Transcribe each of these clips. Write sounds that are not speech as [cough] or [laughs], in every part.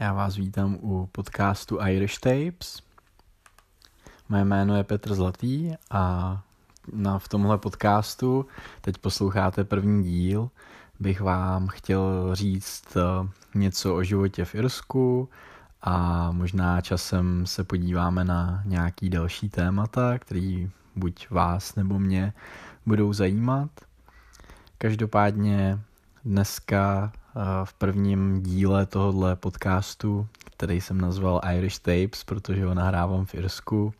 Já vás vítám u podcastu Irish Tapes. Moje jméno je Petr Zlatý a na, v tomhle podcastu, teď posloucháte první díl, bych vám chtěl říct eh, něco o životě v Irsku a možná časem se podíváme na nějaký další témata, který buď vás nebo mě budou zajímat. Každopádně dneska v prvním díle tohohle podcastu, který jsem nazval Irish Tapes, protože ho nahrávám v Irsku,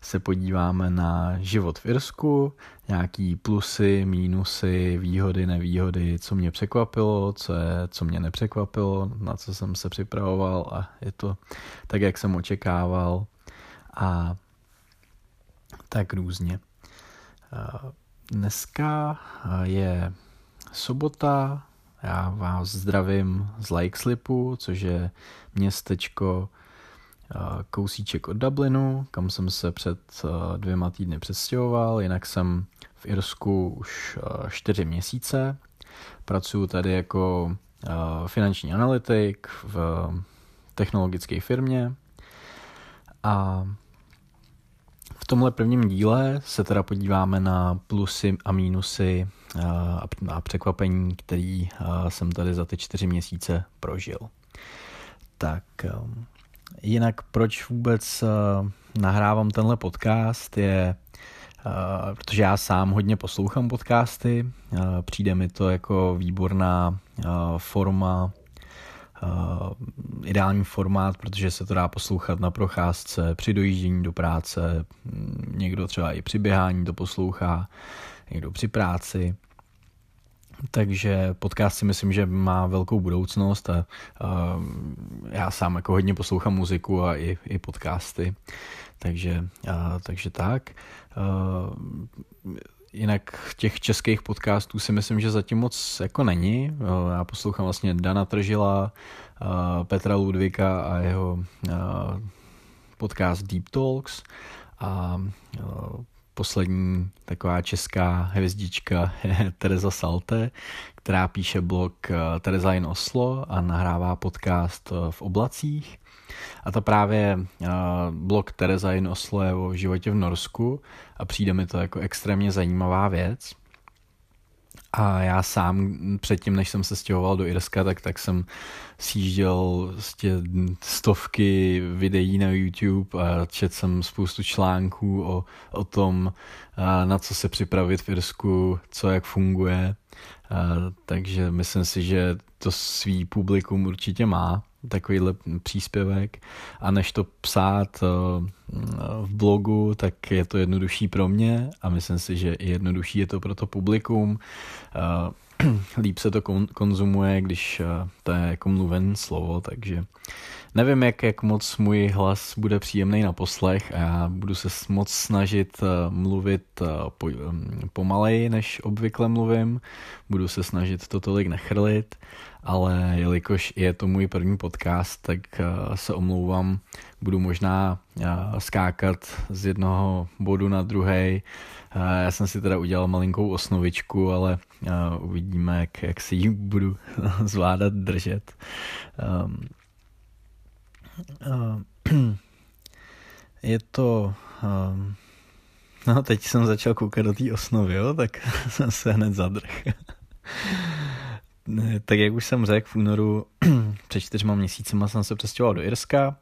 se podíváme na život v Irsku, nějaký plusy, mínusy, výhody, nevýhody, co mě překvapilo, co, je, co mě nepřekvapilo, na co jsem se připravoval a je to tak, jak jsem očekával a tak různě. Eh, dneska je sobota, já vás zdravím z Lakeslipu, což je městečko kousíček od Dublinu, kam jsem se před dvěma týdny přestěhoval, jinak jsem v Irsku už čtyři měsíce. Pracuji tady jako finanční analytik v technologické firmě a v tomhle prvním díle se teda podíváme na plusy a mínusy a překvapení, který jsem tady za ty čtyři měsíce prožil. Tak um, jinak proč vůbec nahrávám tenhle podcast je, protože já sám hodně poslouchám podcasty, přijde mi to jako výborná forma ideální formát, protože se to dá poslouchat na procházce, při dojíždění do práce, někdo třeba i při běhání to poslouchá, někdo při práci. Takže podcast si myslím, že má velkou budoucnost a, a já sám jako hodně poslouchám muziku a i, i podcasty, takže, a, takže tak. A, jinak těch českých podcastů si myslím, že zatím moc jako není. Já poslouchám vlastně Dana Tržila, Petra Ludvika a jeho podcast Deep Talks a poslední taková česká hvězdička [laughs] je Teresa Salte, která píše blog Teresa in Oslo a nahrává podcast v oblacích. A to právě blog Teresa in Oslo je o životě v Norsku a přijde mi to jako extrémně zajímavá věc. A já sám předtím, než jsem se stěhoval do Irska, tak, tak jsem sjížděl vlastně stovky videí na YouTube a četl jsem spoustu článků o, o tom, na co se připravit v Irsku, co jak funguje. Takže myslím si, že to svý publikum určitě má takovýhle příspěvek a než to psát eh, v blogu, tak je to jednodušší pro mě a myslím si, že i jednodušší je to pro to publikum. Eh, [clears throat] líp se to konzumuje, když eh, to je jako mluven slovo, takže nevím, jak, jak moc můj hlas bude příjemný na poslech a já budu se moc snažit mluvit po, pomaleji, než obvykle mluvím. Budu se snažit to tolik nechrlit ale jelikož je to můj první podcast, tak eh, se omlouvám, budu možná eh, skákat z jednoho bodu na druhý. Eh, já jsem si teda udělal malinkou osnovičku, ale uvidíme, jak, jak si ji budu [laughs] zvládat držet. Ehm, [clears throat] je to... Ehm, no, teď jsem začal koukat do té osnovy, jo, tak [laughs] jsem se hned zadrh tak jak už jsem řekl, v únoru [clears throat] před čtyřma měsícima jsem se přestěhoval do Irska.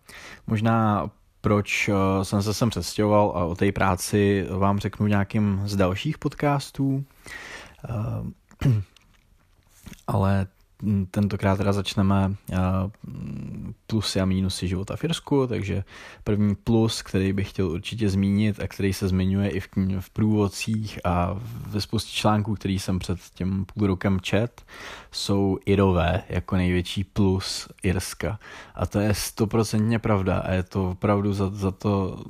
Možná proč eh, jsem se sem přestěhoval a o té práci vám řeknu nějakým z dalších podcastů. Eh, [clears throat] ale tentokrát teda začneme plusy a mínusy života v Irsku, takže první plus, který bych chtěl určitě zmínit a který se zmiňuje i v, v průvodcích a ve spoustě článků, který jsem před tím půl rokem čet, jsou Irové jako největší plus Irska. A to je stoprocentně pravda a je to opravdu za, za to,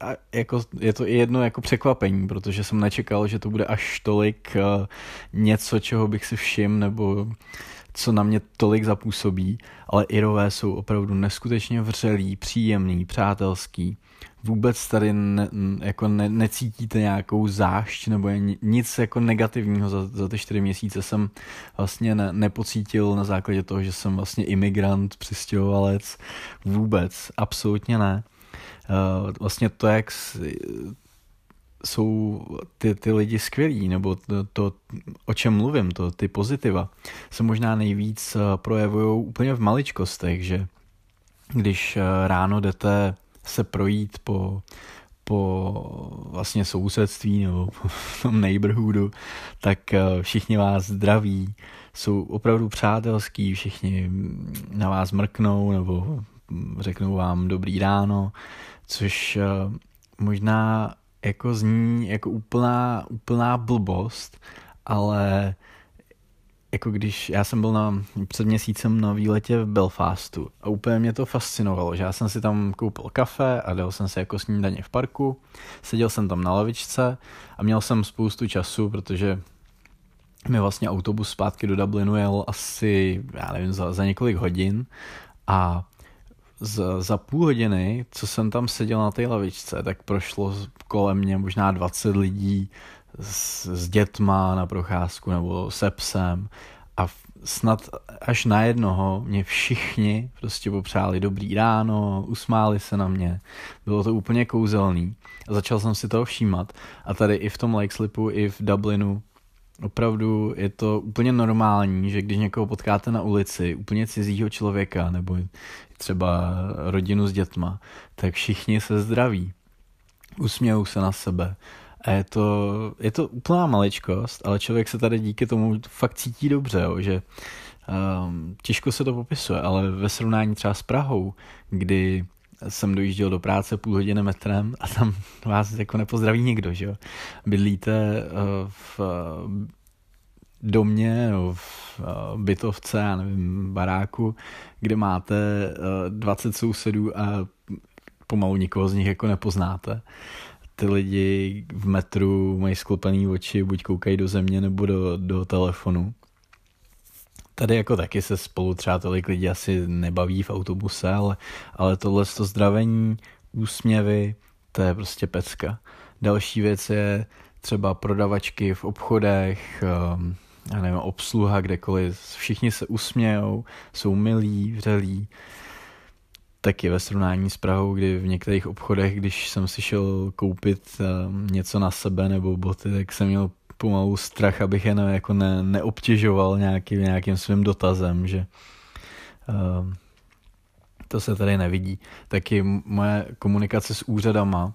a jako, je to i jedno jako překvapení, protože jsem nečekal, že to bude až tolik něco, čeho bych si všiml, nebo co na mě tolik zapůsobí, ale Irové jsou opravdu neskutečně vřelí, příjemný, přátelský. Vůbec tady ne, jako ne, necítíte nějakou zášť nebo nic jako negativního za, za ty čtyři měsíce jsem vlastně ne, nepocítil na základě toho, že jsem vlastně imigrant, přistěhovalec. Vůbec, absolutně ne. Uh, vlastně to, jak jsou ty, ty lidi skvělí, nebo to, to, o čem mluvím, to, ty pozitiva, se možná nejvíc eh, projevují úplně v maličkostech, že když eh, ráno jdete se projít po, po vlastně sousedství nebo [laughs] v tom neighborhoodu, tak eh, všichni vás zdraví, jsou opravdu přátelský, všichni na vás mrknou nebo řeknou vám dobrý ráno, což možná jako zní jako úplná, úplná blbost, ale jako když já jsem byl na, před měsícem na výletě v Belfastu a úplně mě to fascinovalo, že já jsem si tam koupil kafe a dal jsem si jako snídaně v parku, seděl jsem tam na lavičce a měl jsem spoustu času, protože mi vlastně autobus zpátky do Dublinu jel asi, já nevím, za, za několik hodin a za, za půl hodiny, co jsem tam seděl na té lavičce, tak prošlo kolem mě možná 20 lidí s, s dětma na procházku nebo se psem. A snad až na jednoho mě všichni prostě popřáli dobrý ráno, usmáli se na mě, bylo to úplně kouzelný. A začal jsem si toho všímat. A tady i v tom Lake Slipu, i v Dublinu opravdu je to úplně normální, že když někoho potkáte na ulici, úplně cizího člověka, nebo třeba rodinu s dětma, tak všichni se zdraví. Usmějou se na sebe. A je to, je to úplná maličkost, ale člověk se tady díky tomu fakt cítí dobře, jo, že um, těžko se to popisuje, ale ve srovnání třeba s Prahou, kdy jsem dojížděl do práce půl hodiny metrem a tam [laughs] vás jako nepozdraví nikdo, že jo. Bydlíte uh, v domě nebo v uh, bytovce, já nevím, baráku, kde máte uh, 20 sousedů a pomalu nikoho z nich jako nepoznáte. Ty lidi v metru mají sklopený oči, buď koukají do země nebo do, do telefonu. Tady jako taky se spolu třeba tolik lidí asi nebaví v autobuse, ale, ale tohle to zdravení, úsměvy, to je prostě pecka. Další věc je třeba prodavačky v obchodech, um, já nevím, obsluha kdekoliv, všichni se usmějou, jsou milí, vřelí. Taky ve srovnání s Prahou, kdy v některých obchodech, když jsem si šel koupit um, něco na sebe nebo boty, tak jsem měl pomalu strach, abych je ne, jako ne, neobtěžoval nějaký, nějakým svým dotazem, že uh, to se tady nevidí. Taky moje komunikace s úřadama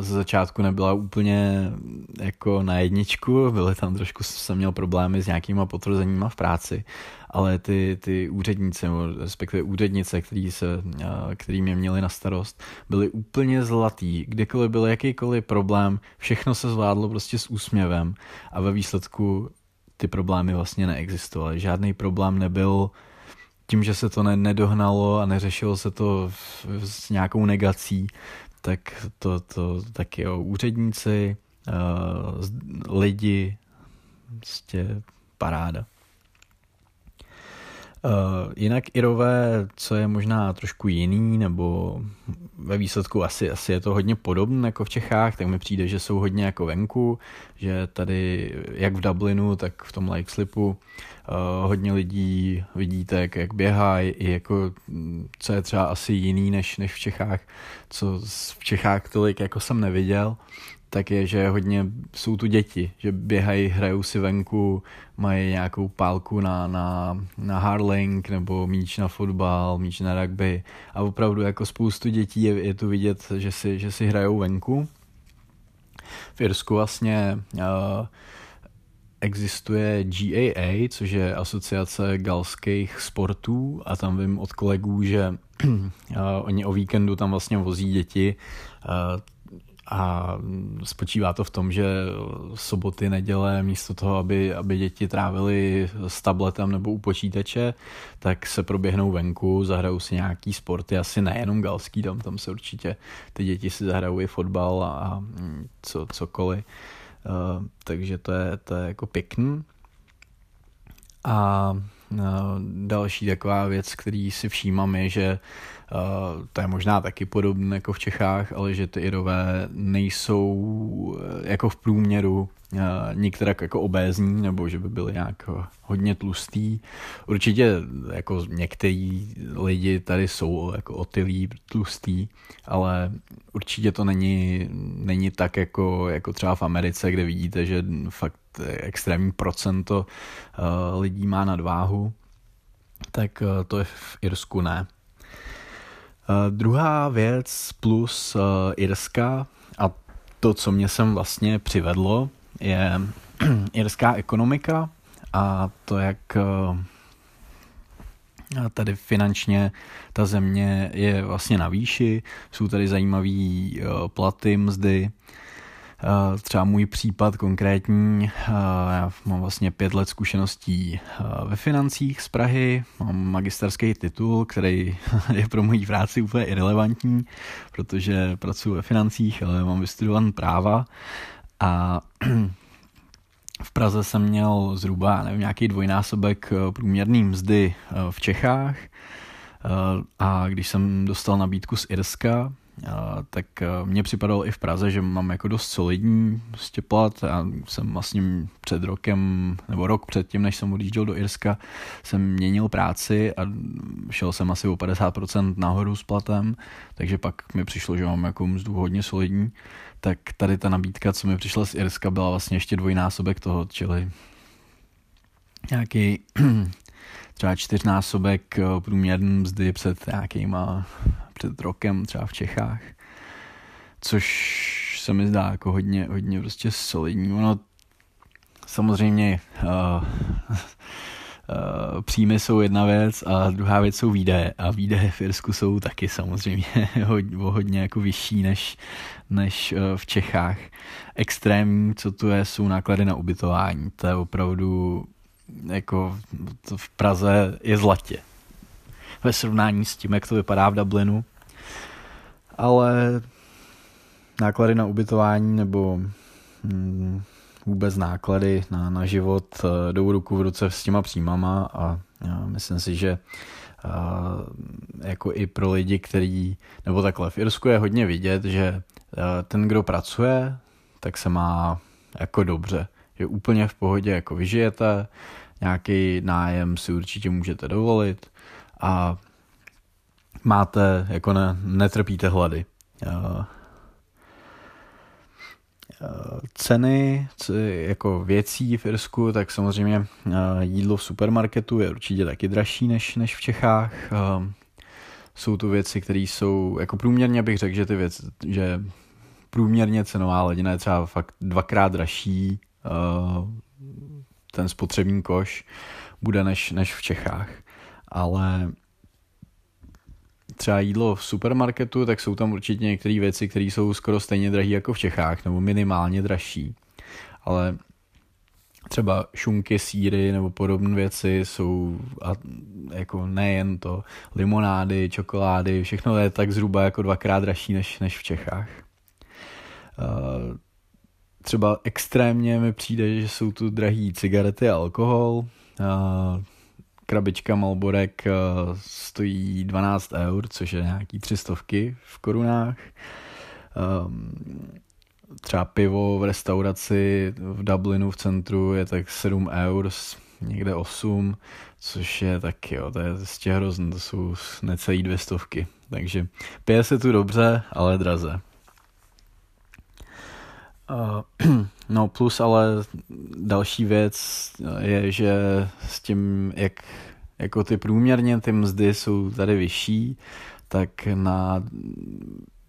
ze začátku nebyla úplně jako na jedničku, byly tam trošku, jsem měl problémy s nějakýma potvrzeníma v práci, ale ty, ty úředníci, respektive úřednice, který, se, který mě měli na starost, byly úplně zlatý. Kdykoliv byl jakýkoliv problém, všechno se zvládlo prostě s úsměvem a ve výsledku ty problémy vlastně neexistovaly. Žádný problém nebyl tím, že se to ne, nedohnalo a neřešilo se to s nějakou negací, tak to, to taky jo, úředníci, uh, lidi, prostě paráda. Uh, jinak Irové, co je možná trošku jiný, nebo ve výsledku asi, asi je to hodně podobné jako v Čechách, tak mi přijde, že jsou hodně jako venku, že tady jak v Dublinu, tak v tom Lake Slipu uh, hodně lidí vidíte, jak, jak běhají, i jako, co je třeba asi jiný než, než v Čechách, co v Čechách tolik jako jsem neviděl, tak je, že hodně jsou tu děti, že běhají, hrajou si venku, mají nějakou pálku na, na, na harling nebo míč na fotbal, míč na rugby a opravdu jako spoustu dětí je, je tu vidět, že si, že si hrajou venku. V Irsku vlastně uh, existuje GAA, což je asociace galských sportů a tam vím od kolegů, že uh, oni o víkendu tam vlastně vozí děti uh, a spočívá to v tom, že soboty, neděle, místo toho, aby, aby děti trávily s tabletem nebo u počítače, tak se proběhnou venku, zahrajou si nějaký sporty, asi nejenom galský, tam, tam se určitě ty děti si zahrajou i fotbal a, a co, cokoliv. Uh, takže to je, to je jako pěkný. A další taková věc, který si všímám, je, že Uh, to je možná taky podobné jako v Čechách, ale že ty Irové nejsou jako v průměru uh, některak jako obézní, nebo že by byli nějak hodně tlustý. Určitě jako některý lidi tady jsou jako otylí, tlustý, ale určitě to není, není tak jako, jako třeba v Americe, kde vidíte, že fakt extrémní procento lidí má nadváhu, tak to je v Irsku ne. Uh, druhá věc plus uh, Irska a to, co mě sem vlastně přivedlo, je [clears throat] irská ekonomika a to, jak uh, tady finančně ta země je vlastně na výši, jsou tady zajímavé platy, mzdy, Eh, třeba můj případ konkrétní, eh, já mám vlastně pět let zkušeností eh, ve financích z Prahy, mám magisterský titul, který [laughs] je pro moji práci úplně irrelevantní, protože pracuji ve financích, ale mám vystudovaný práva. A [clears throat] v Praze jsem měl zhruba nevím, nějaký dvojnásobek průměrný mzdy v Čechách. A když jsem dostal nabídku z Irska, tak mně připadalo i v Praze, že mám jako dost solidní prostě plat. Já jsem vlastně před rokem, nebo rok předtím, než jsem odjížděl do Irska, jsem měnil práci a šel jsem asi o 50% nahoru s platem, takže pak mi přišlo, že mám jako mzdu hodně solidní. Tak tady ta nabídka, co mi přišla z Irska, byla vlastně ještě dvojnásobek toho, čili nějaký [clears throat] třeba čtyřnásobek průměrný mzdy před nějakýma před rokem třeba v Čechách, což se mi zdá jako hodně, hodně prostě solidní. Ono samozřejmě uh, uh, příjmy jsou jedna věc a druhá věc jsou výdaje a výdaje v Irsku jsou taky samozřejmě [laughs] hodně, hodně jako vyšší než, než uh, v Čechách. Extrémní, co tu je, jsou náklady na ubytování. To je opravdu jako to v Praze je zlatě ve srovnání s tím, jak to vypadá v Dublinu. Ale náklady na ubytování nebo hm, vůbec náklady na, na život eh, jdou ruku v ruce s těma příjmama a já myslím si, že eh, jako i pro lidi, který, nebo takhle, v Irsku je hodně vidět, že eh, ten, kdo pracuje, tak se má jako dobře, že úplně v pohodě jako vyžijete, nějaký nájem si určitě můžete dovolit a máte, jako ne, netrpíte hlady. Ceny jako věcí v Irsku, tak samozřejmě jídlo v supermarketu je určitě taky dražší než, než v Čechách. Jsou to věci, které jsou, jako průměrně bych řekl, že ty věci, že průměrně cenová ledina je třeba fakt dvakrát dražší ten spotřební koš bude než, než v Čechách. Ale třeba jídlo v supermarketu, tak jsou tam určitě některé věci, které jsou skoro stejně drahé jako v Čechách, nebo minimálně dražší. Ale třeba šunky, síry nebo podobné věci jsou a jako nejen to, limonády, čokolády, všechno je tak zhruba jako dvakrát dražší než, než v Čechách. Uh, třeba extrémně mi přijde, že jsou tu drahý cigarety a alkohol. Krabička Malborek eh, stojí 12 eur, což je nějaký tři stovky v korunách. Ehm, třeba pivo v restauraci v Dublinu v centru je tak 7 eur, někde 8, což je tak jo, to je prostě hrozné, to jsou necelý dvě stovky. Takže pije se tu dobře, ale draze. Uh, [clears throat] no plus ale další věc je, že s tím, jak jako ty průměrně ty mzdy jsou tady vyšší, tak na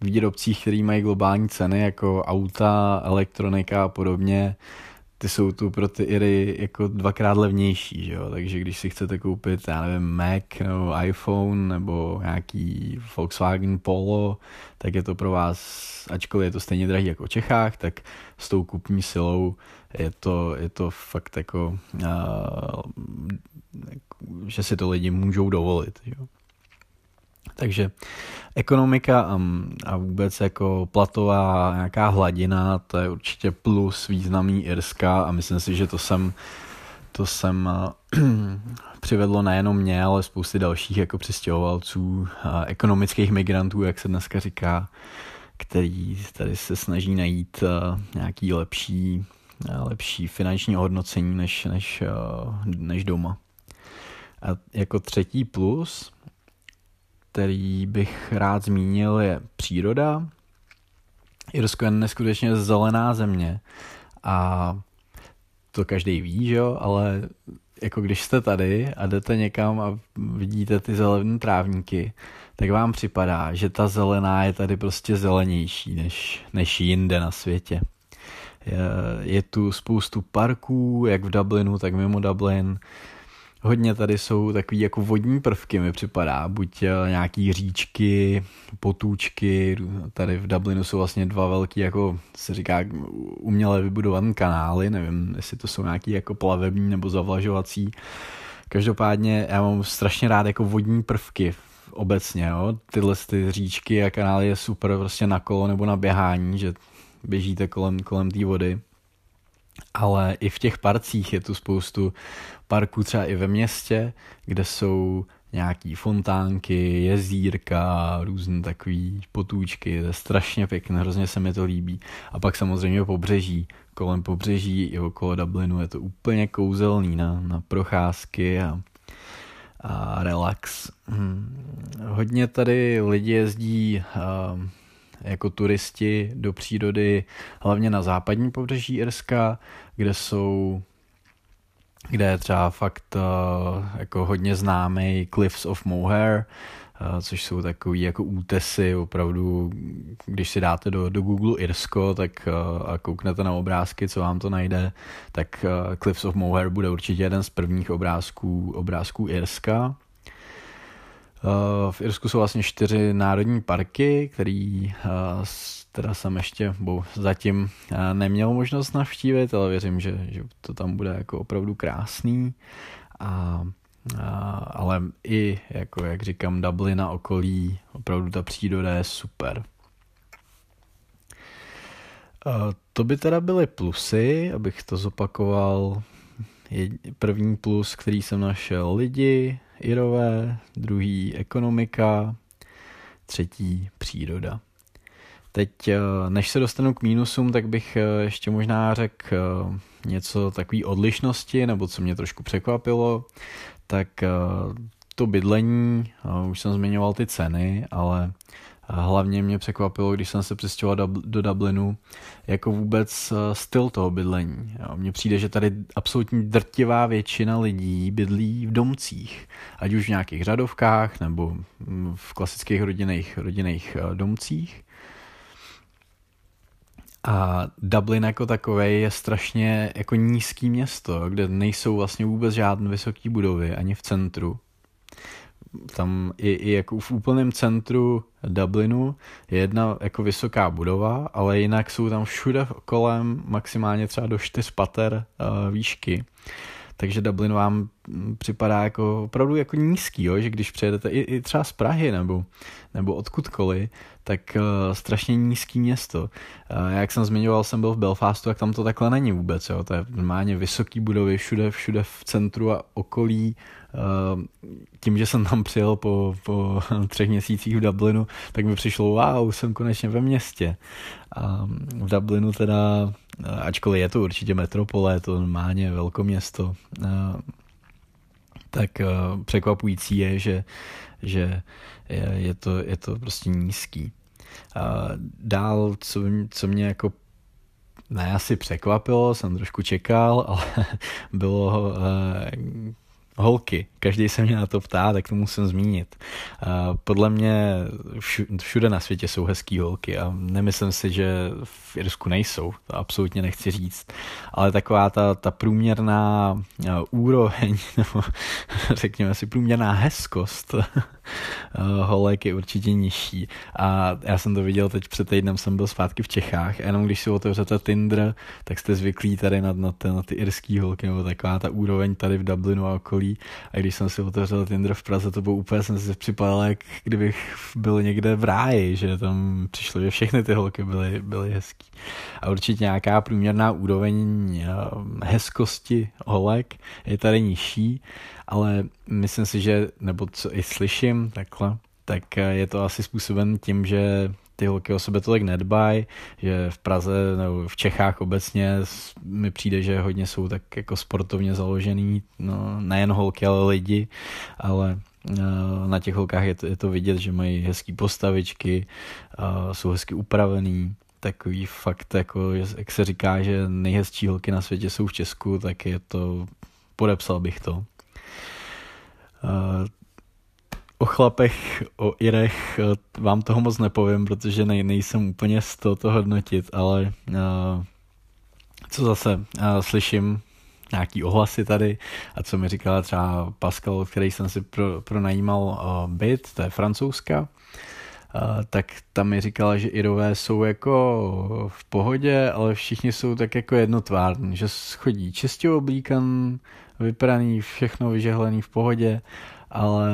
výrobcích, který mají globální ceny, jako auta, elektronika a podobně, ty jsou tu pro ty Iry jako dvakrát levnější, že jo? takže když si chcete koupit, já nevím, Mac nebo iPhone nebo nějaký Volkswagen Polo, tak je to pro vás, ačkoliv je to stejně drahý jako v Čechách, tak s tou kupní silou je to, je to fakt jako, uh, že si to lidi můžou dovolit. Že jo? Takže ekonomika a, a vůbec jako platová nějaká hladina, to je určitě plus významný Irska a myslím si, že to jsem to jsem [clears throat] přivedlo nejenom mě, ale spousty dalších jako přistěhovalců, ekonomických migrantů, jak se dneska říká, který tady se snaží najít nějaký lepší, lepší finanční hodnocení než, než, než doma. A jako třetí plus, který bych rád zmínil, je příroda. Irsko je neskutečně zelená země a to každý ví, že jo, ale jako když jste tady a jdete někam a vidíte ty zelené trávníky, tak vám připadá, že ta zelená je tady prostě zelenější než, než jinde na světě. Je, je tu spoustu parků, jak v Dublinu, tak mimo Dublin hodně tady jsou takový jako vodní prvky, mi připadá, buď eh, nějaký říčky, potůčky, tady v Dublinu jsou vlastně dva velký, jako se říká, uměle vybudované kanály, nevím, jestli to jsou nějaký jako plavební nebo zavlažovací. Každopádně já mám strašně rád jako vodní prvky obecně, jo. tyhle ty říčky a kanály je super prostě na kolo nebo na běhání, že běžíte kolem, kolem té vody ale i v těch parcích je tu spoustu parků třeba i ve městě, kde jsou nějaký fontánky, jezírka, různé takové potůčky, to je strašně pěkné, hrozně se mi to líbí. A pak samozřejmě pobřeží, kolem pobřeží i okolo Dublinu je to úplně kouzelný na, na procházky a, a relax. Hmm. Hodně tady lidi jezdí uh, jako turisti do přírody, hlavně na západní pobřeží Irska, kde jsou kde je třeba fakt uh, jako hodně známý Cliffs of Moher, uh, což jsou takový jako útesy, opravdu, když si dáte do, do Google Irsko, tak uh, a kouknete na obrázky, co vám to najde, tak Cliffs of Moher bude určitě jeden z prvních obrázků, obrázků Irska. V Irsku jsou vlastně čtyři národní parky, který teda jsem ještě bo zatím neměl možnost navštívit, ale věřím, že, že to tam bude jako opravdu krásný. A, a, ale i, jako jak říkám, Dublin a okolí, opravdu ta příroda je super. To by teda byly plusy, abych to zopakoval. První plus, který jsem našel, lidi, Irové, druhý ekonomika, třetí příroda. Teď, eh, než se dostanu k mínusům, tak bych eh, ještě možná řekl eh, něco takové odlišnosti, nebo co mě trošku překvapilo, tak to bydlení, už jsem zmiňoval ty ceny, ale hlavně mě překvapilo, když jsem se přestěhoval do Dublinu, jako vůbec styl toho bydlení. Mně přijde, že tady absolutní drtivá většina lidí bydlí v domcích, ať už v nějakých řadovkách nebo mm, v klasických rodinných, rodinných domcích. A Dublin jako takový je strašně jako nízký město, kde nejsou vlastně vůbec žádné vysoké budovy, ani v centru. Tam i, i jako v úplném centru Dublinu je jedna jako vysoká budova, ale jinak jsou tam všude kolem maximálně třeba do čtyř pater uh, výšky takže Dublin vám připadá jako opravdu jako nízký, jo? že když přijedete i, i třeba z Prahy nebo, nebo odkudkoliv, tak uh, strašně nízký město. Uh, jak jsem zmiňoval, jsem byl v Belfastu, tak tam to takhle není vůbec. Jo? To je normálně vysoký budovy všude, všude v centru a okolí. Uh, tím, že jsem tam přijel po, po [laughs] třech měsících v Dublinu, tak mi přišlo, wow, jsem konečně ve městě. A v Dublinu teda, ačkoliv je to určitě metropole, je to normálně velkoměsto, tak překvapující je, že, že je, je, to, je to prostě nízký. A dál, co, co mě jako ne asi překvapilo, jsem trošku čekal, ale [laughs] bylo holky. Každý se mě na to ptá, tak to musím zmínit. Podle mě všude na světě jsou hezký holky a nemyslím si, že v Irsku nejsou, to absolutně nechci říct. Ale taková ta, ta průměrná úroveň, [laughs] nebo řekněme si průměrná hezkost [laughs] holek je určitě nižší. A já jsem to viděl teď před týdnem, jsem byl zpátky v Čechách a jenom když si otevřete Tinder, tak jste zvyklí tady na, na, ty, na ty irský holky, nebo taková ta úroveň tady v Dublinu a okolí okolí a když jsem si otevřel Tinder v Praze, to bylo úplně, jsem si připadal, jak kdybych byl někde v ráji, že tam přišlo, že všechny ty holky byly, byly hezký. A určitě nějaká průměrná úroveň eh, hezkosti holek je tady nižší, ale myslím si, že, nebo co i slyším takhle, tak eh, je to asi způsoben tím, že ty holky o sebe tolik nedbají, že v Praze nebo v Čechách obecně mi přijde, že hodně jsou tak jako sportovně založený, no, nejen holky, ale lidi, ale eh, na těch holkách je to, je to vidět, že mají hezký postavičky, jsou hezky upravený, takový fakt, jako, jak se říká, že nejhezčí holky na světě jsou v Česku, tak je to, podepsal bych to. O chlapech, o Irech eh, vám toho moc nepovím, protože nej, nejsem úplně z toho to hodnotit, ale uh, co zase uh, slyším nějaký ohlasy tady a co mi říkala třeba Pascal, který jsem si pro, pronajímal uh, byt, to je francouzska, uh, tak tam mi říkala, že Irové jsou jako v pohodě, ale všichni jsou tak jako jednotvární, že chodí čistě oblíkan, vypraný, všechno vyžehlený v pohodě ale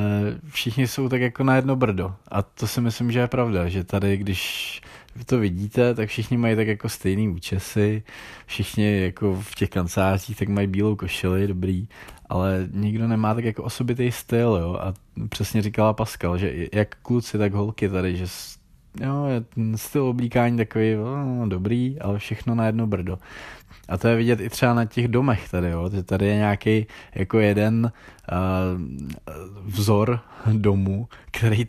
všichni jsou tak jako na jedno brdo. A to si myslím, že je pravda, že tady, když to vidíte, tak všichni mají tak jako stejný účesy, všichni jako v těch kancelářích tak mají bílou košili, dobrý, ale nikdo nemá tak jako osobitý styl, jo. A přesně říkala Pascal, že jak kluci, tak holky tady, že jo, styl oblíkání takový no, dobrý, ale všechno na jedno brdo. A to je vidět i třeba na těch domech tady, jo, že tady je nějaký jako jeden uh, vzor domu, který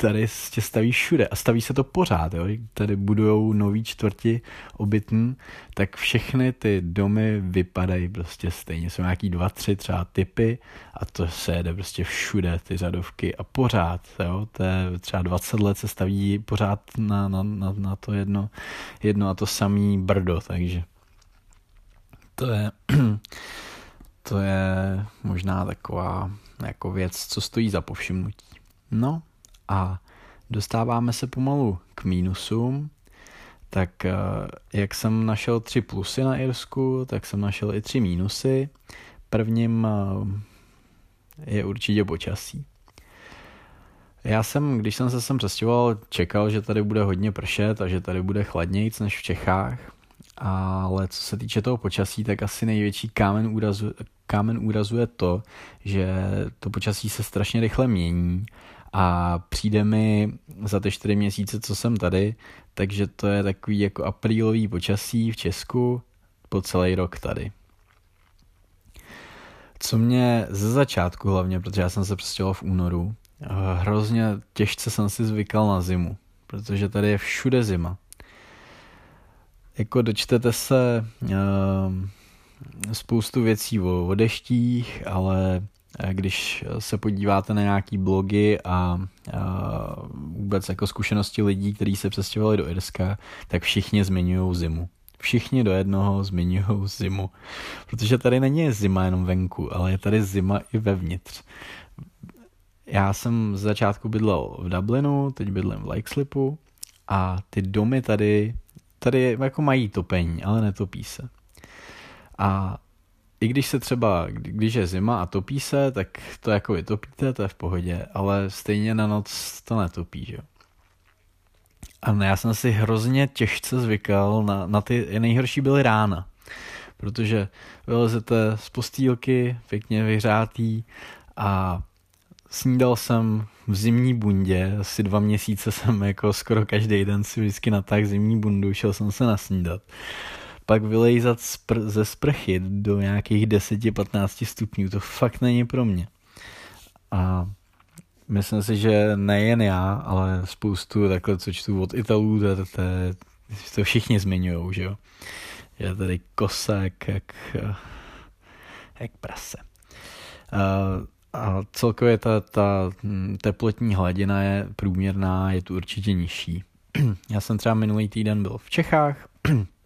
tady se staví všude a staví se to pořád, jo. Tady budujou nový čtvrti obytný, tak všechny ty domy vypadají prostě stejně. Jsou nějaký dva, tři třeba typy a to se jede prostě všude, ty řadovky a pořád, jo. To je třeba 20 let se staví pořád na, na, na, na to jedno, jedno a to samý brdo, takže to je, to je možná taková jako věc, co stojí za povšimnutí. No a dostáváme se pomalu k mínusům. Tak eh, jak jsem našel tři plusy na Irsku, tak jsem našel i tři mínusy. Prvním eh, je určitě počasí. Já jsem, když jsem se sem přestěhoval, čekal, že tady bude hodně pršet a že tady bude chladnějc než v Čechách ale co se týče toho počasí, tak asi největší kámen úrazu, kámen úrazu je to, že to počasí se strašně rychle mění a přijde mi za ty čtyři měsíce, co jsem tady, takže to je takový jako aprílový počasí v Česku po celý rok tady. Co mě ze začátku hlavně, protože já jsem se přestěhoval v únoru, hrozně těžce jsem si zvykal na zimu, protože tady je všude zima jako dočtete se uh, spoustu věcí o, o deštích, ale eh, když se podíváte na nějaký blogy a, a vůbec jako zkušenosti lidí, kteří se přestěhovali do Irska, tak všichni zmiňují zimu. Všichni do jednoho zmiňují zimu. Protože tady není zima jenom venku, ale je tady zima i vevnitř. Já jsem z začátku bydlel v Dublinu, teď bydlím v Lakeslipu a ty domy tady tady jako mají topení, ale netopí se. A i když se třeba, když je zima a topí se, tak to jako vytopíte, to je v pohodě, ale stejně na noc to netopí, že A já jsem si hrozně těžce zvykal na, na ty nejhorší byly rána, protože vylezete z postýlky, pěkně vyhřátý a snídal jsem v zimní bundě, asi dva měsíce jsem jako skoro každý den si vždycky natáhl zimní bundu, šel jsem se nasnídat. Pak vylejzat spr- ze sprchy do nějakých 10-15 stupňů, to fakt není pro mě. A myslím si, že nejen já, ale spoustu takhle, co čtu od Italů, to, to, to, to všichni zmiňují, že jo. Je tady kosek, jak, jak prase. Uh, a celkově ta, ta teplotní hladina je průměrná, je tu určitě nižší. [clears throat] Já jsem třeba minulý týden byl v Čechách, [clears throat]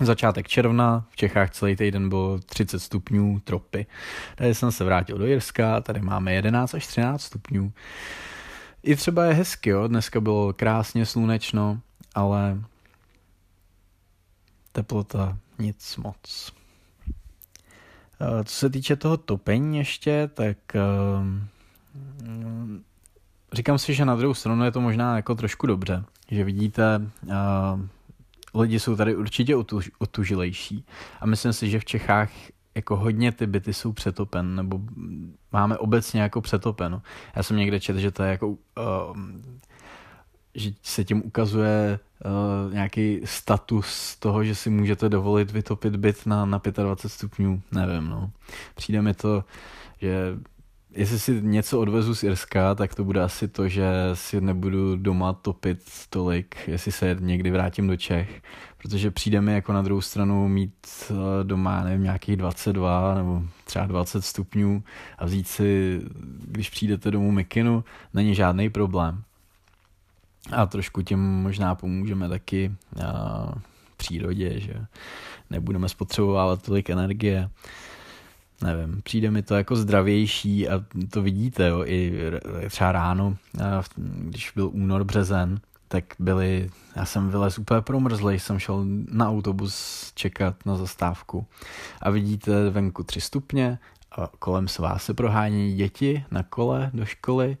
začátek června, v Čechách celý týden bylo 30 stupňů, tropy. Tady jsem se vrátil do Jirska, tady máme 11 až 13 stupňů. I třeba je hezky, jo, dneska bylo krásně slunečno, ale teplota nic moc. Co se týče toho topení ještě, tak říkám si, že na druhou stranu je to možná jako trošku dobře, že vidíte, lidi jsou tady určitě otuž, otužilejší a myslím si, že v Čechách jako hodně ty byty jsou přetopen, nebo máme obecně jako přetopeno. Já jsem někde četl, že to je jako, uh, že se tím ukazuje uh, nějaký status toho, že si můžete dovolit vytopit byt na, na 25 stupňů, nevím, no. Přijde mi to, že jestli si něco odvezu z Irska, tak to bude asi to, že si nebudu doma topit tolik, jestli se někdy vrátím do Čech, protože přijde mi jako na druhou stranu mít eh, doma, nevím, nějakých 22 nebo třeba 20 stupňů a vzít si, když přijdete domů mikinu, není žádný problém. A trošku tím možná pomůžeme taky eh, přírodě, že nebudeme spotřebovávat tolik energie nevím, přijde mi to jako zdravější a to vidíte, jo, i třeba ráno, když byl únor, březen, tak byli, já jsem vylez úplně promrzlej, jsem šel na autobus čekat na zastávku a vidíte venku tři stupně a kolem s vás se prohání děti na kole do školy,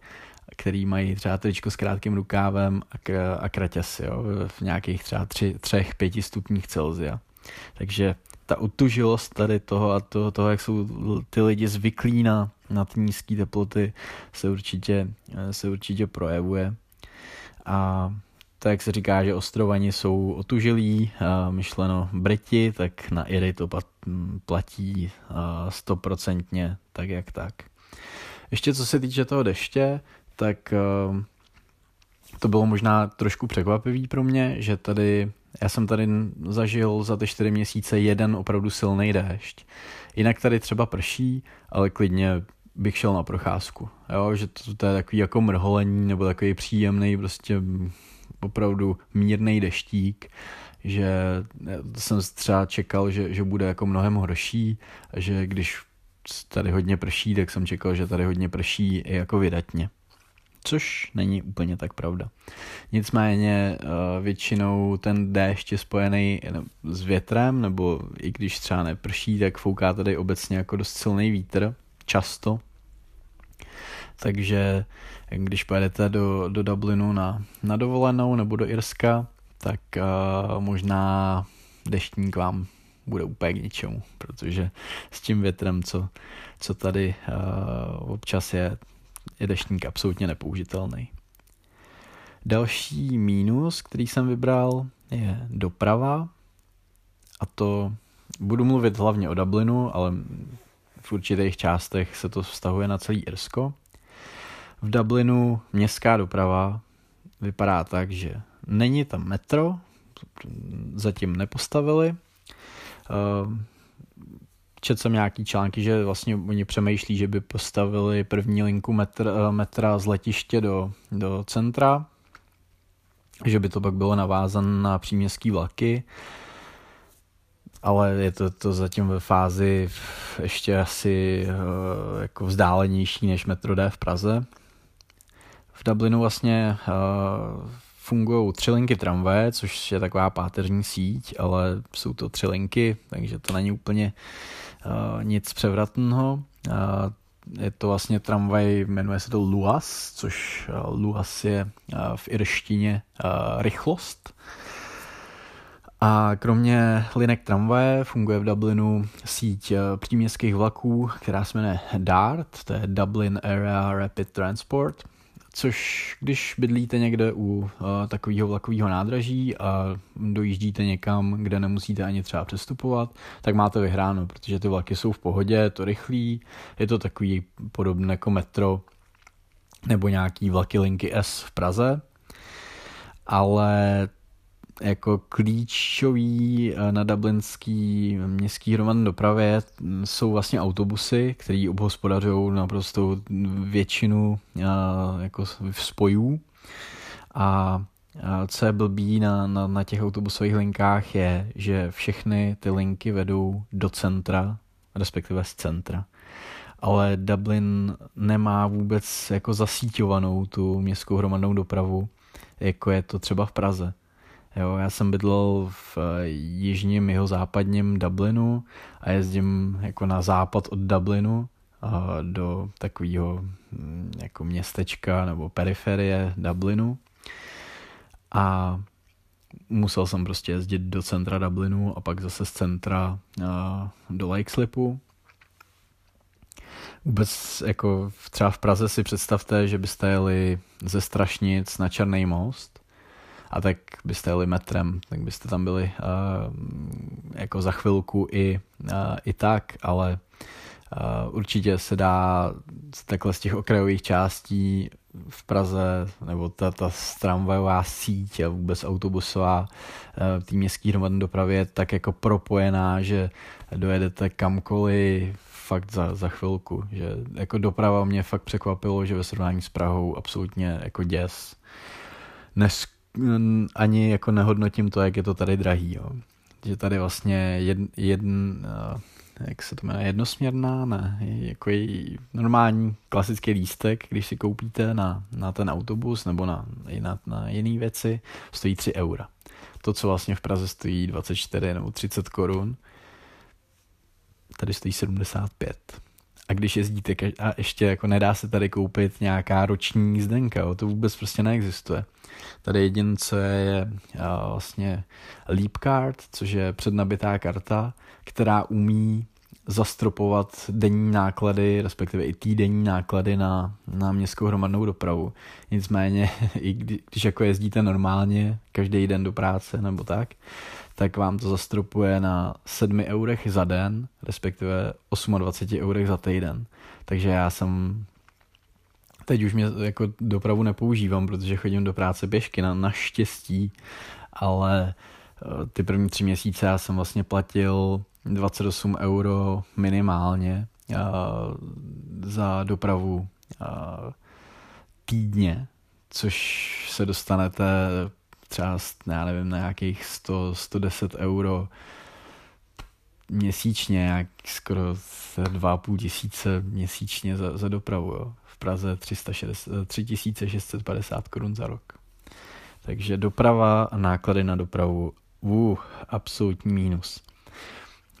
který mají třeba tričko s krátkým rukávem a, k, a kraťasy, jo, v nějakých třeba tři, třech, pěti stupních Celzia. Takže ta utužilost tady toho a toho, toho jak jsou ty lidi zvyklí na, na ty nízké teploty, se určitě, se určitě projevuje. A tak jak se říká, že ostrovani jsou otužilí, myšleno Briti, tak na Iry to platí stoprocentně tak jak tak. Ještě co se týče toho deště, tak to bylo možná trošku překvapivý pro mě, že tady já jsem tady zažil za ty čtyři měsíce jeden opravdu silný déšť. Jinak tady třeba prší, ale klidně bych šel na procházku. Jo, že to, to je takový jako mrholení nebo takový příjemný prostě opravdu mírný deštík, že jsem třeba čekal, že, že bude jako mnohem horší, že když tady hodně prší, tak jsem čekal, že tady hodně prší i jako vydatně což není úplně tak pravda. Nicméně eh, většinou ten déšť je spojený s větrem, nebo i když třeba neprší, tak fouká tady obecně jako dost silný vítr, často. Takže když pojedete do, do Dublinu na, na dovolenou nebo do Irska, tak uh, možná deštník vám bude úplně k ničemu, protože s tím větrem, co, co tady uh, občas je, je deštník absolutně nepoužitelný. Další mínus, který jsem vybral, je doprava. A to budu mluvit hlavně o Dublinu, ale v určitých částech se to vztahuje na celý Irsko. V Dublinu městská doprava vypadá tak, že není tam metro, zatím nepostavili. Četl jsem nějaký články, že vlastně oni přemýšlí, že by postavili první linku metr, eh, metra z letiště do, do centra, že by to pak bylo navázané na příměstský vlaky, ale je to, to zatím ve fázi ještě asi uh, jako vzdálenější než metro D v Praze. V Dublinu vlastně uh, fungují tři linky tramvaje, což je taková páteřní síť, ale jsou to tři linky, takže to není úplně uh, nic převratného. Uh, je to vlastně tramvaj, jmenuje se to Luas, což uh, Luas je v irštině rychlost. A kromě linek tramvaje funguje v Dublinu síť příměstských vlaků, která se jmenuje DART, to je Dublin Area Rapid Transport což když bydlíte někde u uh, takového vlakového nádraží a dojíždíte někam, kde nemusíte ani třeba přestupovat, tak máte vyhráno, protože ty vlaky jsou v pohodě, je to rychlý, je to takový podobné jako metro nebo nějaký vlaky linky S v Praze, ale jako klíčový eh, na dublinský městský hromadné dopravě jsou vlastně autobusy, které obhospodařují naprosto většinu eh, jako spojů a co je blbý na, na, na těch autobusových linkách je, že všechny ty linky vedou do centra, respektive z centra. Ale Dublin nemá vůbec jako zasíťovanou tu městskou hromadnou dopravu, jako je to třeba v Praze Jo, já jsem bydlel v eh, jižním, jeho západním Dublinu a jezdím jako na západ od Dublinu do takového hm, jako městečka nebo periferie Dublinu. A musel jsem prostě jezdit do centra Dublinu a pak zase z centra do Lakeslipu. Vůbec jako třeba v Praze si představte, že byste jeli ze Strašnic na Černý most a tak byste jeli metrem, tak byste tam byli uh, jako za chvilku i, uh, i tak, ale uh, určitě se dá takhle z těch okrajových částí v Praze, nebo ta, ta tramvajová síť a vůbec autobusová uh, té městské hromadné dopravy je tak jako propojená, že dojedete kamkoliv fakt za, za chvilku, že jako doprava mě fakt překvapilo, že ve srovnání s Prahou absolutně jako děs. Nes, ani jako nehodnotím to, jak je to tady drahý, jo. Že tady vlastně jed, jedn, uh, jak se to jmenuje, jednosměrná, ne, jako normální klasický lístek, když si koupíte na, na ten autobus nebo na, na, na jiné věci, stojí 3 eura. To, co vlastně v Praze stojí 24 nebo 30 korun, tady stojí 75. A když jezdíte a ještě jako nedá se tady koupit nějaká roční jízdenka, jo, to vůbec prostě neexistuje. Tady jediné, co je, je vlastně Leap Card, což je přednabitá karta, která umí zastropovat denní náklady, respektive i týdenní náklady na, na městskou hromadnou dopravu. Nicméně, [laughs] i když, jako jezdíte normálně každý den do práce nebo tak, tak vám to zastropuje na 7 eurech za den, respektive 28 eurech za týden. Takže já jsem teď už mě jako dopravu nepoužívám, protože chodím do práce běžky na naštěstí, ale eh, ty první tři měsíce já jsem vlastně platil 28 euro minimálně uh, za dopravu uh, týdně, což se dostanete třeba, já nevím, na nějakých 100, 110 euro měsíčně, jak skoro 2,5 tisíce měsíčně za, za dopravu. Jo. V Praze 360, 3650 korun za rok. Takže doprava a náklady na dopravu, uh, absolutní mínus.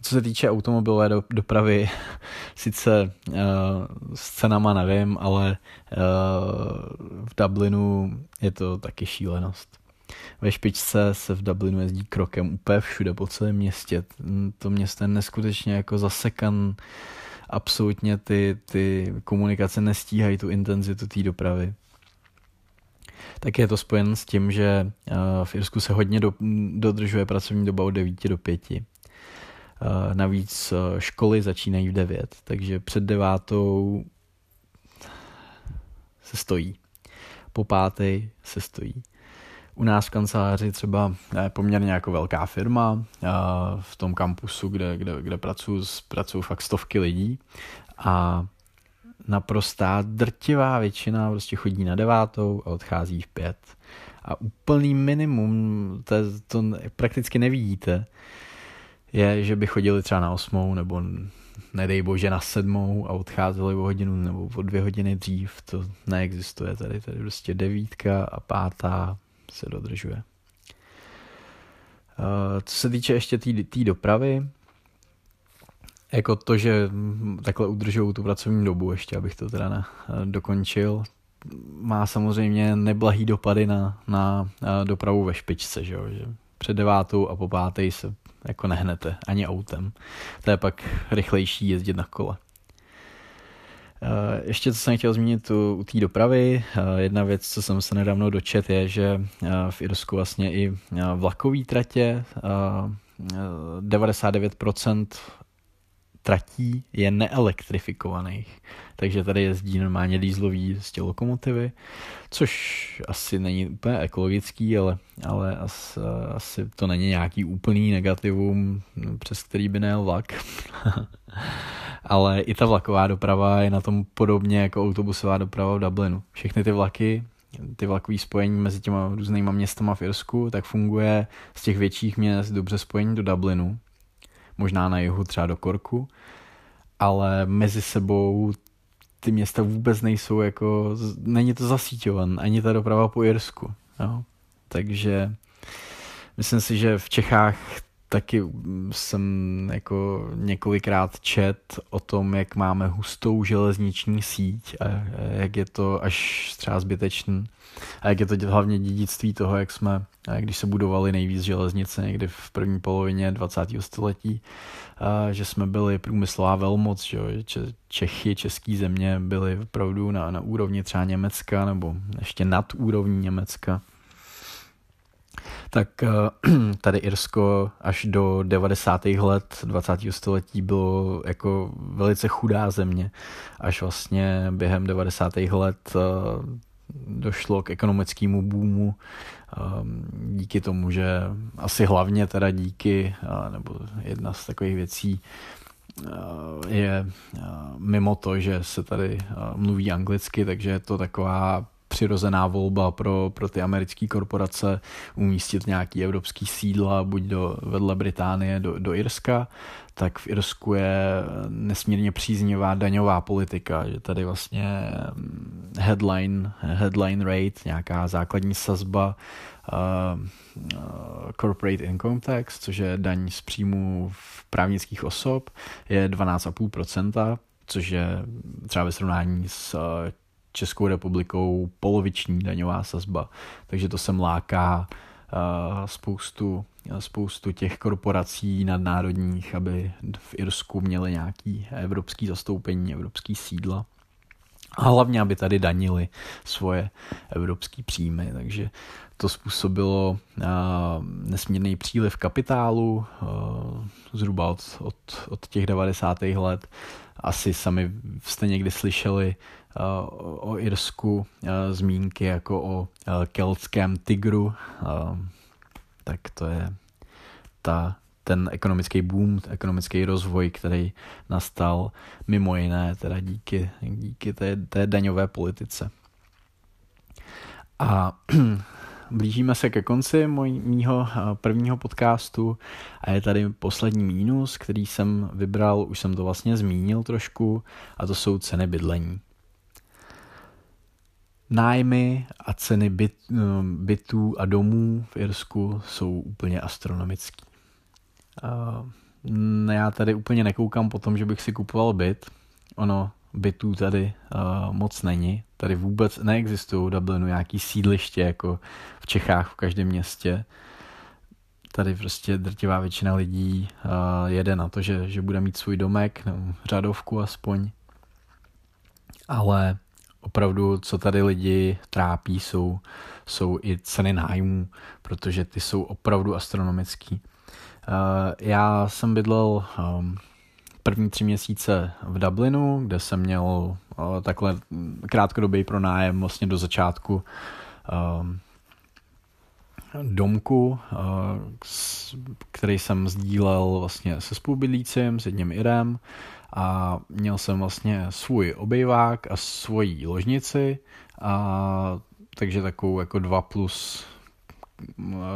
Co se týče automobilové do, dopravy, [laughs] sice uh, s cenama nevím, ale uh, v Dublinu je to taky šílenost. Ve špičce se v Dublinu jezdí krokem úplně všude po celém městě. To město je neskutečně jako zasekan. Absolutně ty, ty komunikace nestíhají tu intenzitu té dopravy. Tak je to spojen s tím, že uh, v Irsku se hodně do, dodržuje pracovní doba od 9 do 5. Eh, navíc eh, školy začínají v 9, takže před devátou se stojí. Po páté se stojí. U nás v kanceláři třeba je poměrně jako velká firma v tom kampusu, kde, kde, kde pracuji, pracuji fakt stovky lidí. A naprostá drtivá většina prostě chodí na devátou a odchází v pět. A úplný minimum, to, to prakticky nevidíte, je, že by chodili třeba na osmou nebo nedej bože na sedmou a odcházeli o hodinu nebo o dvě hodiny dřív, to neexistuje tady, tady prostě devítka a pátá se dodržuje. Uh, co se týče ještě té tý dopravy, jako to, že takhle udržují tu pracovní dobu, ještě abych to teda na, dokončil, má samozřejmě neblahý dopady na, na, na dopravu ve špičce, že, jo? že před devátou a po páté se jako nehnete ani autem. To je pak rychlejší jezdit na kole. Eh, ještě co jsem chtěl zmínit u, u té dopravy, eh, jedna věc, co jsem se nedávno dočet, je, že eh, v Irsku vlastně i vlakový tratě 99% tratí je neelektrifikovaných. Takže tady jezdí normálně dýzlový z lokomotivy, což asi není úplně ekologický, ale, ale asi, asi to není nějaký úplný negativum, přes který by nejel vlak. [laughs] ale i ta vlaková doprava je na tom podobně jako autobusová doprava v Dublinu. Všechny ty vlaky ty vlakové spojení mezi těma různýma městama v Irsku, tak funguje z těch větších měst dobře spojení do Dublinu, možná na jihu třeba do Korku, ale mezi sebou ty města vůbec nejsou jako, není to zasíťovan, ani ta doprava po Irsku, jo. Takže myslím si, že v Čechách taky jsem jako několikrát čet o tom, jak máme hustou železniční síť a jak je to až třeba zbytečný. A jak je to hlavně dědictví toho, jak jsme, když se budovali nejvíc železnice někdy v první polovině 20. století, že jsme byli průmyslová velmoc, že Čechy, české země byly opravdu na, na úrovni třeba Německa nebo ještě nad úrovní Německa tak eh, [clears throat] tady Irsko až do 90. let 20. století bylo jako velice chudá země, až vlastně během 90. let eh, došlo k ekonomickému boomu ehm, díky tomu, že asi hlavně teda díky, nebo jedna z takových věcí eh, je mimo to, že se tady mluví anglicky, takže je to taková přirozená volba pro, pro ty americké korporace umístit nějaký evropský sídla, buď do, vedle Británie do, do Irska, tak v Irsku je nesmírně příznivá daňová politika, že tady vlastně mm, headline, headline rate, nějaká základní sazba uh, corporate income tax, což je daň z příjmu v právnických osob, je 12,5%, což je třeba ve srovnání s Českou republikou poloviční daňová sazba, takže to sem láká uh, spoustu, spoustu těch korporací nadnárodních, aby v Irsku měli nějaký evropský zastoupení, evropský sídla. A hlavně, aby tady danili svoje evropské příjmy. Takže to způsobilo uh, nesmírný příliv kapitálu, uh, zhruba od, od, od těch 90. let. Asi sami jste někdy slyšeli o Irsku zmínky jako o keltském tygru, tak to je ta, ten ekonomický boom, ekonomický rozvoj, který nastal mimo jiné teda díky, díky té, té daňové politice. A [clears throat] blížíme se ke konci mýho prvního podcastu a je tady poslední mínus, který jsem vybral, už jsem to vlastně zmínil trošku, a to jsou ceny bydlení. Nájmy a ceny byt, eh, bytů a domů v Irsku jsou úplně astronomický. Uh, já tady úplně nekoukám po tom, že bych si kupoval byt. Ono bytů tady uh, moc není. Tady vůbec neexistují v Dublinu nějaký sídliště jako v Čechách v každém městě. Tady prostě drtivá většina lidí uh, jede na to, že, že bude mít svůj domek, nebo řadovku aspoň. Ale opravdu, co tady lidi trápí, jsou, jsou i ceny nájmů, protože ty jsou opravdu astronomický. Uh, já jsem bydlel um, první tři měsíce v Dublinu, kde jsem měl uh, takhle krátkodobý pronájem vlastně do začátku um, domku, uh, který jsem sdílel vlastně se spolubydlícím, s jedním Irem a měl jsem vlastně svůj obejvák a svoji ložnici a takže takovou jako 2 plus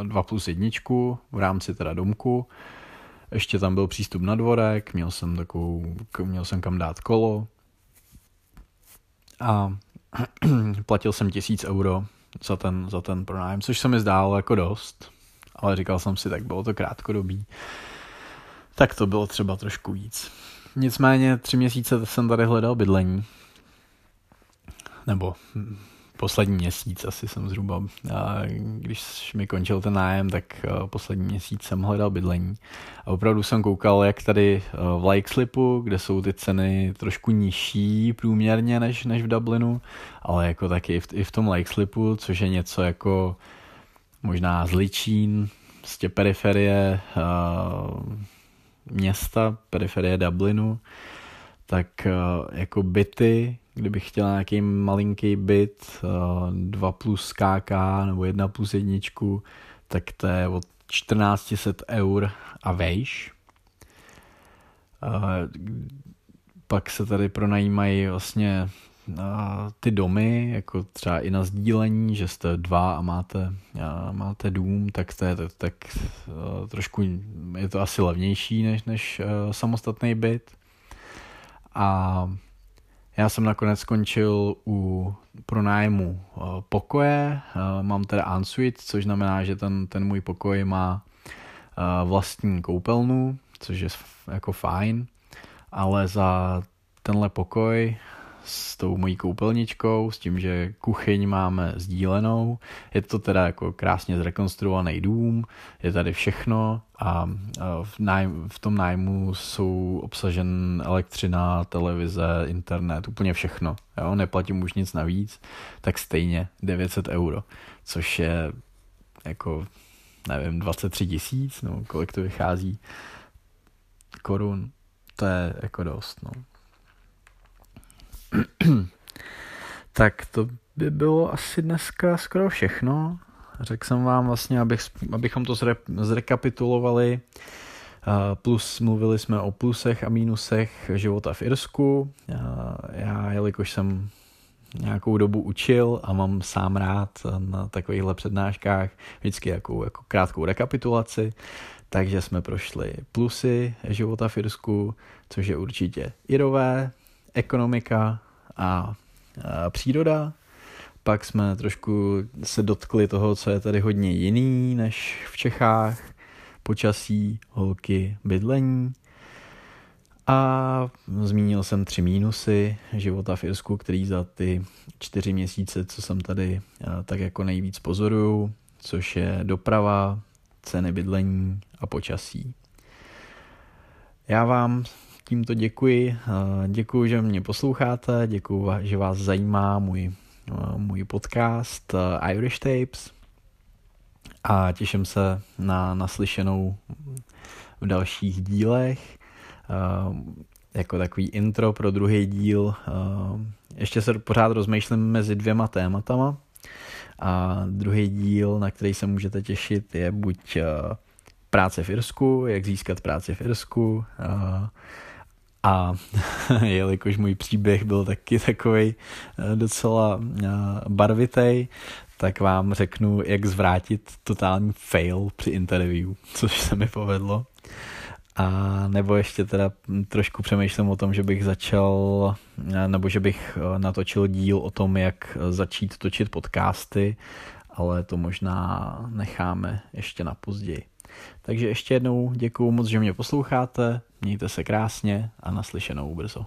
2 plus jedničku v rámci teda domku. Ještě tam byl přístup na dvorek, měl jsem takovou, měl jsem kam dát kolo a [clears throat] platil jsem tisíc euro za ten, za ten pronájem, což se mi zdálo jako dost, ale říkal jsem si, tak bylo to krátkodobý. Tak to bylo třeba trošku víc. Nicméně tři měsíce jsem tady hledal bydlení. Nebo poslední měsíc asi jsem zhruba, a když mi končil ten nájem, tak eh, poslední měsíc jsem hledal bydlení. A opravdu jsem koukal, jak tady eh, v Likeslipu, kde jsou ty ceny trošku nižší průměrně než, než v Dublinu, ale jako taky i v, i v tom Likeslipu, což je něco jako možná Zličín, prostě periferie, uh, města, periferie Dublinu, tak uh, jako byty, kdybych chtěl nějaký malinký byt, uh, 2 plus KK nebo 1 plus jedničku, tak to je od 1400 eur a vejš. Uh, pak se tady pronajímají vlastně ty domy, jako třeba i na sdílení, že jste dva a máte, a máte dům, tak to je tak, tak trošku je to asi levnější než, než samostatný byt. A Já jsem nakonec skončil u pronájmu pokoje, mám teda ensuite, což znamená, že ten, ten můj pokoj má vlastní koupelnu, což je jako fajn, ale za tenhle pokoj s tou mojí koupelničkou, s tím, že kuchyň máme sdílenou. Je to teda jako krásně zrekonstruovaný dům, je tady všechno a v, nájm, v tom nájmu jsou obsažen elektřina, televize, internet, úplně všechno. Jo? Neplatím už nic navíc, tak stejně 900 euro, což je jako nevím, 23 tisíc, no, kolik to vychází korun, to je jako dost, no. [clears throat] tak to by bylo asi dneska skoro všechno. Řekl jsem vám vlastně, abych, abychom to zre, zrekapitulovali. Plus mluvili jsme o plusech a mínusech života v Irsku. Já, jelikož jsem nějakou dobu učil a mám sám rád na takovýchhle přednáškách vždycky jakou, jako krátkou rekapitulaci, takže jsme prošli plusy života v Irsku, což je určitě Irové, ekonomika a, a příroda. Pak jsme trošku se dotkli toho, co je tady hodně jiný než v Čechách. Počasí, holky, bydlení. A zmínil jsem tři mínusy života v Irsku, který za ty čtyři měsíce, co jsem tady, tak jako nejvíc pozoruju, což je doprava, ceny bydlení a počasí. Já vám tímto děkuji. Děkuji, že mě posloucháte, děkuji, že vás zajímá můj, můj podcast Irish Tapes a těším se na naslyšenou v dalších dílech. Jako takový intro pro druhý díl. Ještě se pořád rozmýšlím mezi dvěma tématama. A druhý díl, na který se můžete těšit, je buď práce v Irsku, jak získat práci v Irsku, a [laughs] jelikož můj příběh byl taky takový eh, docela eh, barvitý, tak vám řeknu, jak zvrátit totální fail při interview, [laughs] což se mi povedlo. A nebo ještě teda trošku přemýšlím o tom, že bych začal, eh, nebo že bych natočil díl o tom, jak začít točit podcasty, ale to možná necháme ještě na později. Takže ještě jednou děkuju moc, že mě posloucháte, mějte se krásně a naslyšenou brzo.